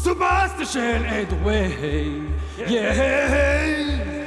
superstition ain't the way. yeah. yeah.